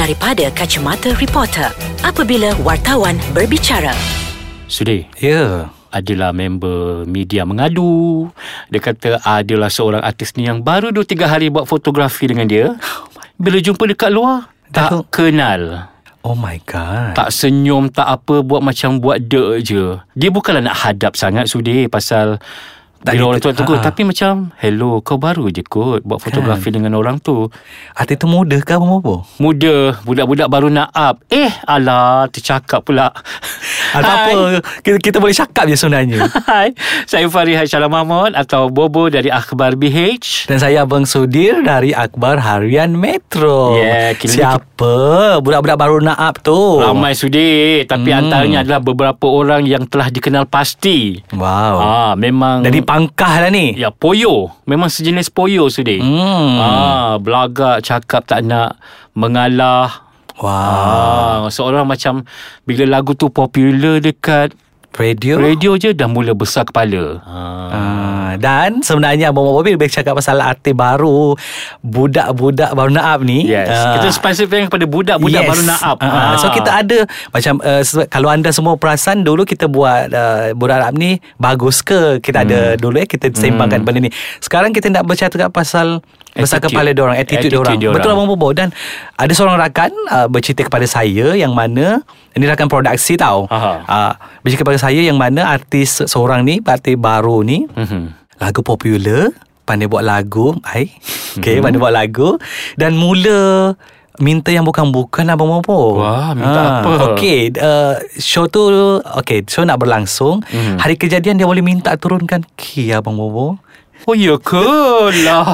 daripada kacamata reporter apabila wartawan berbicara. Sudi, Ya. adalah member media mengadu. Dia kata adalah seorang artis ni yang baru 2-3 hari buat fotografi dengan dia. Bila jumpa dekat luar, tak Dah- kenal. Oh my god. Tak senyum, tak apa, buat macam buat dek je. Dia bukanlah nak hadap sangat Sudi pasal Tak bila orang tu tegur Ha. Tapi macam Hello kau baru je kot Buat fotografi Kan. dengan orang tu Artis tu muda ke Bobo? Muda Budak-budak baru nak up Eh alah Tercakap pula Atau apa kita, kita boleh cakap je sebenarnya. Hai. Saya Farihat Syalam Mahmud Atau Bobo dari Akhbar BH Dan saya Abang Sudir Dari Akbar Harian Metro. Yeah, Siapa? Budak-budak baru nak up tu. Ramai sudi Tapi Hmm. antaranya adalah Beberapa orang yang telah dikenal pasti. Wow. Ah, Memang Dari pangkah lah ni. Ya poyo. Memang sejenis poyo sudi Hmm. Ah, Belagak Cakap tak nak Mengalah Wow Ah, seorang macam bila lagu tu popular dekat Radio radio je dah mula besar kepala. Ah. Ah, dan sebenarnya Abang Bobo bila cakap pasal artis baru Budak-budak baru nak up ni Yes. ah, Kita spesifik kepada budak-budak baru nak up. Ah, So kita ada macam uh, kalau anda semua perasan dulu kita buat uh, budak Arab ni bagus ke? Kita ada dulu eh kita sembangkan benda ni. Sekarang kita nak bercakap pasal besar Attitude. kepala dia orang, attitude, Attitude dia orang. Betul Abang Bobo dan ada seorang rakan uh, bercerita kepada saya yang mana ini rakan produksi tau. Aha. Uh, bercerita kepada saya yang mana artis seorang ni, artis baru ni Mhm. lagu popular pandai buat lagu ai okey Mhm. pandai buat lagu dan mula minta yang bukan-bukan Abang Bobo. Wah, minta apa? Okey, uh, show tu okey, show nak berlangsung. Mhm. Hari kejadian dia boleh minta turunkan key Abang Bobo. Oh ya ke lah.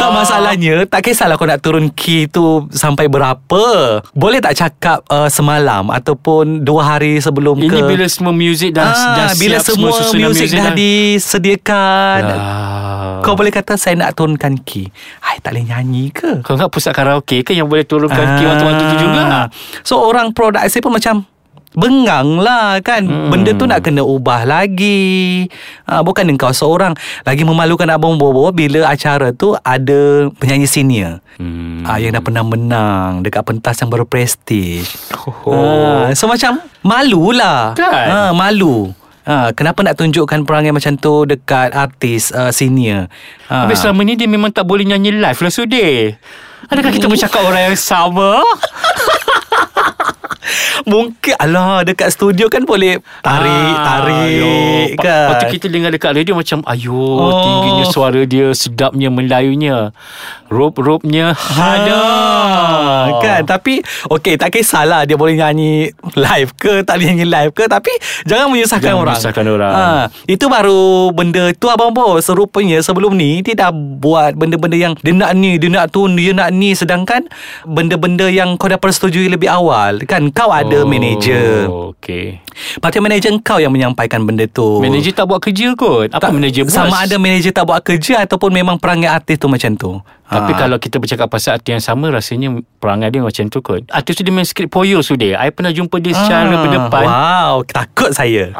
Tak masalahnya Tak kisahlah kau nak turun key tu Sampai berapa Boleh tak cakap uh, Semalam Ataupun Dua hari sebelum Ini ke bila semua muzik dah, dah ah, Bila siap semua, susunan muzik dah disediakan Lah. Kau boleh kata Saya nak turunkan key Hai tak boleh nyanyi ke Kau ingat pusat karaoke ke yang boleh turunkan key waktu-waktu tu juga? Ah. So orang produksi pun macam Bengang lah kan hmm. Benda tu nak kena ubah lagi ha, Bukan engkau seorang Lagi memalukan Abang Bobo Bila acara tu ada penyanyi senior Hmm. ah, Yang dah pernah menang Dekat pentas yang berprestij Oh. ah, So macam Malulah Kan? ah, Malu ah, Kenapa nak tunjukkan perangai macam tu Dekat artis uh, senior ah. Habis selama ni dia memang tak boleh nyanyi live lah Sudi. Adakah kita bercakap orang yang sama? Mungkin Alah dekat studio kan boleh Tarik Ah, Tarik ayo. Kan? Lepas tu kita dengar dekat radio macam Ayo Oh. tingginya suara dia Sedapnya Melayunya. Rope-ropenya Ada. Ah, Kan? Tapi Okay tak kisahlah Dia boleh nyanyi Live ke Tak boleh nyanyi live ke Tapi Jangan menyusahkan Jangan orang. menyusahkan orang. Ah, Itu baru Benda tu Abang Bo Serupanya sebelum ni Dia dah buat Benda-benda yang Dia nak ni Dia nak tu Dia nak ni Sedangkan Benda-benda yang Kau dah persetujui lebih awal Kan? Kau ada manager. Okay Patut manager kau Yang menyampaikan benda tu. Manager tak buat kerja kot. Apa manager buat? Sama ada manager tak buat kerja Ataupun memang perangai artis tu macam tu. Tapi Ah. kalau kita bercakap pasal artis yang sama Rasanya perangai dia macam tu kot. Artis tu dia main skrip poyo sudah. I pernah jumpa dia secara Ah, berdepan. Wow Takut saya.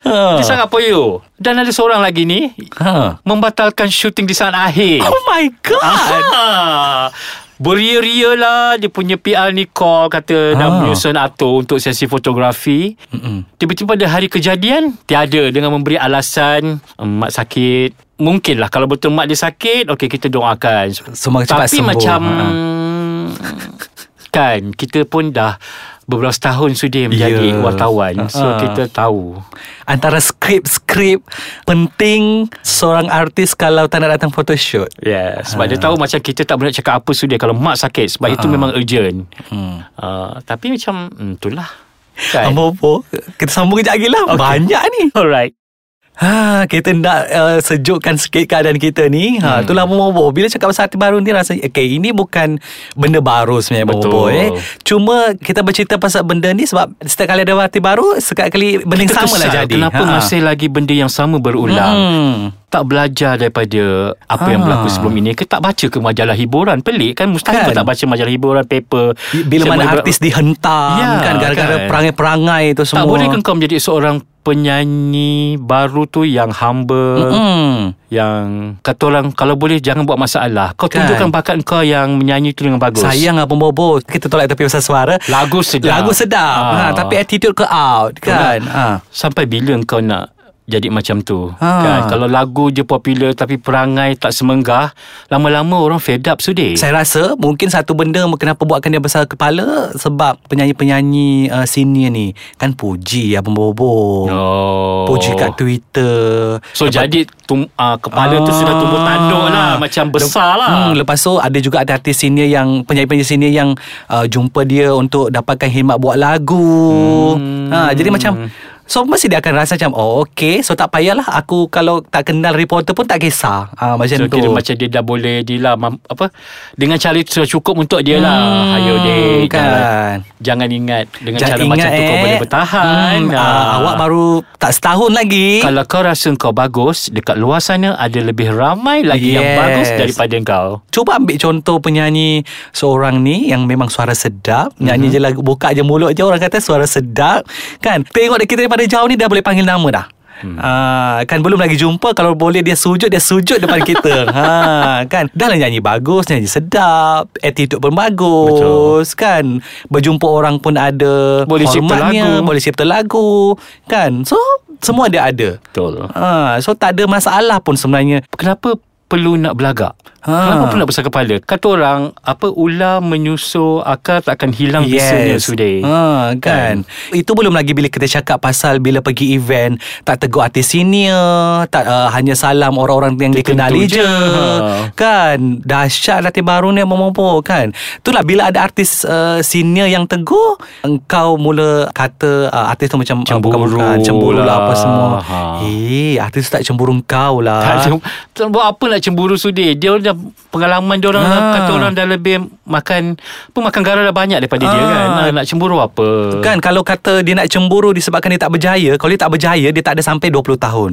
Dia sangat poyo Dan ada seorang lagi ni ha. Membatalkan syuting di saat akhir. Oh my god. Ah, Beria-ria lah Dia punya PR ni call Kata nak Ah. menyusun atur Untuk sesi fotografi Mm-mm. Tiba-tiba pada hari kejadian Tiada Dengan memberi alasan um, Mak sakit Mungkin lah Kalau betul mak dia sakit Okey kita doakan Semua cepat Tapi sembuh. macam Ha. Kan Kita pun dah Beberapa tahun sudah menjadi Ya. wartawan So Ha. kita tahu Antara skrip-skrip Penting Seorang artis Kalau tak nak datang photoshoot Yeah, sebab dia tahu macam kita tak boleh cakap apa sudah kalau mak sakit sebab itu memang urgent. hmm. Uh, tapi macam hmm, itulah. Kan? Apa-apa Kita sambung kejap lagi lah Okay. Banyak ni Alright. Ha, kita nak uh, sejukkan sikit keadaan kita ni. Ha, Hmm. itulah Bobo. Bila cakap pasal arti baru ni rasa okay, ini bukan benda baru sebenarnya Betul. Bobo eh. Cuma kita bercerita pasal benda ni sebab setiap kali ada arti baru, sekali kali benda yang Kita sama lah jadi. Kenapa Ha. masih lagi benda yang sama berulang? Hmm. tak belajar daripada apa yang Ah. berlaku sebelum ini ke tak baca ke majalah hiburan pelik kan mustahil Kan? tak baca majalah hiburan paper Bila mana ber- artis dihentam Ya, kan gara-gara kan. perangai-perangai tu semua. tak boleh kan kau menjadi seorang penyanyi baru tu yang humble Hmm. yang kata orang kalau boleh jangan buat masalah kau Kan. tunjukkan bakat kau yang menyanyi tu dengan bagus Sayang apa bobo Kita tolak tepi pasal suara lagu sedap Lagu sedap ha. Ah. Tapi attitude ke out Kan ha. sampai bila kau nak jadi macam tu. Ha. kan? Kalau lagu je popular tapi perangai tak semenggah lama-lama orang fed up sudi. Saya rasa Mungkin satu benda Kenapa buatkan dia besar kepala Sebab penyanyi-penyanyi uh, Senior ni Kan puji Abang Bobo oh. Puji kat Twitter. So jadi tum, uh, kepala tu sudah tumbuh tanduk lah macam besar lah. Hmm, lepas tu ada juga ada artis senior yang penyanyi-penyanyi senior yang uh, jumpa dia untuk dapatkan khidmat buat lagu. Hmm. Ha jadi macam So mesti dia akan rasa macam Oh okay So tak payahlah Aku kalau tak kenal reporter pun tak kisah ha, Macam So tu kira macam dia dah boleh dia lah mam, apa dengan cara itu cukup untuk dia lah. Hmm, Hayo deh kan. jangan, jangan ingat dengan Jangan cara macam tu kau eh. boleh bertahan. hmm, Ah. ah, Awak baru tak setahun lagi kalau kau rasa kau bagus dekat luar sana ada lebih ramai lagi yang Yes. bagus daripada kau. Cuba ambil contoh penyanyi seorang ni yang memang suara sedap, mm-hmm. nyanyi je lagu buka je mulut je orang kata suara sedap. Kan? Tengok kita daripada jauh ni dah boleh panggil nama dah. Hmm. Uh, kan belum lagi jumpa Kalau boleh dia sujud Dia sujud depan kita ha, Kan Dah lah nyanyi bagus Nyanyi sedap Attitude pun bagus Kan Berjumpa orang pun ada Boleh cipta lagu. Boleh cipta lagu Kan So Semua dia ada Betul. ha, So tak ada masalah pun sebenarnya Kenapa perlu nak belagak? Ha. Kenapa perlu nak besar kepala? Kata orang, apa ular menyusur akar tak akan hilang bisunya sudah. Ha, kan. Itu belum lagi bila kita cakap pasal bila pergi event tak tegur artis senior, tak uh, hanya salam orang-orang yang Tertentu dikenali je. je. Ha. Kan. Dahsyat latih baru ni memompo kan. Itulah bila ada artis uh, senior yang tegur, engkau mula kata uh, artis tu macam uh, Cemburu bukan, cemburu lah apa lah. semua. Ha. Eh, artis tak cemburu engkau lah. Tak, cem- tak buat apa nak cemburu sudi Dia dah Pengalaman dia orang Ha. Kata orang dah lebih Makan Apa makan garam dah banyak Daripada dia Ah. kan nak, nak cemburu apa Kan kalau kata dia nak cemburu disebabkan dia tak berjaya, kalau dia tak berjaya dia tak ada sampai 20 tahun.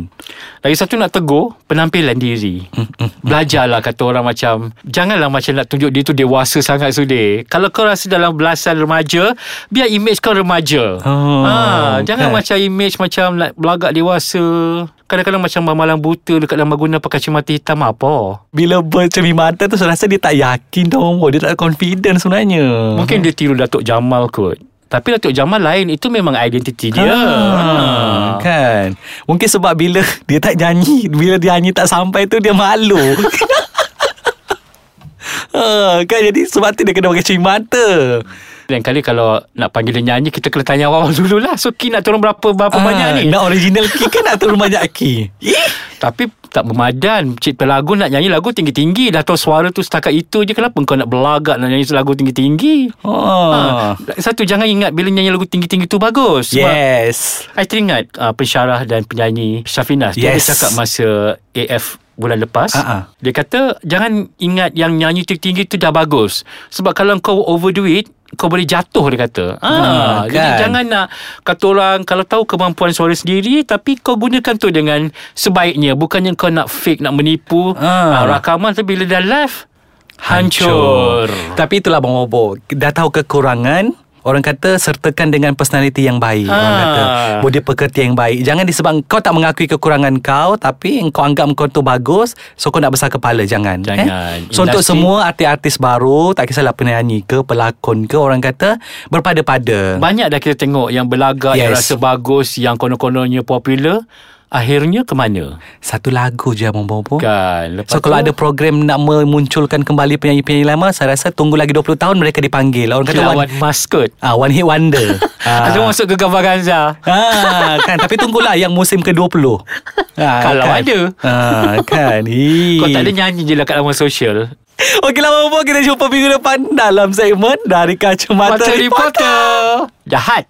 Lagi satu nak tegur Penampilan diri Belajarlah kata orang macam Janganlah macam nak tunjuk dia tu dewasa sangat sudi Kalau kau rasa dalam belasan remaja Biar image kau remaja Oh, ha, Jangan kan. macam image macam nak belagak dewasa Kadang-kadang macam malam buta Dekat dalam guna pakai kacamata hitam apa? Bila bercermin mata tu Saya rasa dia tak yakin tau. Dia tak confident sebenarnya. Mungkin dia tiru Datuk Jamal kot. Tapi Datuk Jamal lain Itu memang identiti dia. Ha, Kan? Mungkin sebab bila Dia tak nyanyi Bila dia nyanyi tak sampai tu Dia malu. Ha, Kan? Jadi Sebab tu dia kena pakai cermin mata Lain kali kalau Nak panggil dia nyanyi Kita kena tanya awal dulu lah So key nak turun berapa Berapa banyak ni Nak original key kan Nak turun banyak key Ih. Tapi tak bermadan Cipta lagu nak nyanyi lagu tinggi-tinggi Dah tahu suara tu setakat itu je Kenapa kau nak belagak Nak nyanyi lagu tinggi-tinggi oh. ha. Satu jangan ingat Bila nyanyi lagu tinggi-tinggi tu bagus Sebab Yes I teringat uh, pensyarah dan penyanyi Syafinas Dia Yes. cakap masa AF bulan lepas Ha-ha. Dia kata Jangan ingat yang nyanyi tinggi-tinggi tu dah bagus Sebab kalau kau overdo it kau boleh jatuh dia kata ah, Hmm, Jadi kan. jangan nak Kata orang Kalau tahu kemampuan suara sendiri Tapi kau gunakan tu dengan Sebaiknya Bukannya kau nak fake Nak menipu Ah. ah. Rakaman tu bila dah live Hancur, Tapi itulah Bang Bobo Dah tahu kekurangan Orang kata sertakan dengan personality yang baik Orang Ah. kata Budi pekerti yang baik Jangan disebab kau tak mengakui kekurangan kau Tapi kau anggap kau tu bagus So kau nak besar kepala Jangan Jangan. eh? So untuk semua artis-artis baru Tak kisahlah penyanyi ke Pelakon ke Orang kata Berpada-pada Banyak dah kita tengok Yang berlagak Yang Yes. rasa bagus Yang konon-kononnya popular Akhirnya ke mana? Satu lagu je Abang Bobo Kan Lepas So kalau ada program nak memunculkan kembali penyanyi-penyanyi lama Saya rasa tunggu lagi 20 tahun mereka dipanggil Orang kata Kilauan one, maskot ah, one hit wonder ah. Ada masuk ke gambar Ganza Ah, kan tapi tunggulah yang musim ke-20. Ah, Kalau kan? ada. Ah, kan. Hi. Kau tak ada nyanyi je lah kat laman sosial Okeylah Bobo kita jumpa minggu depan dalam segmen dari kacamata Mata reporter. reporter Jahat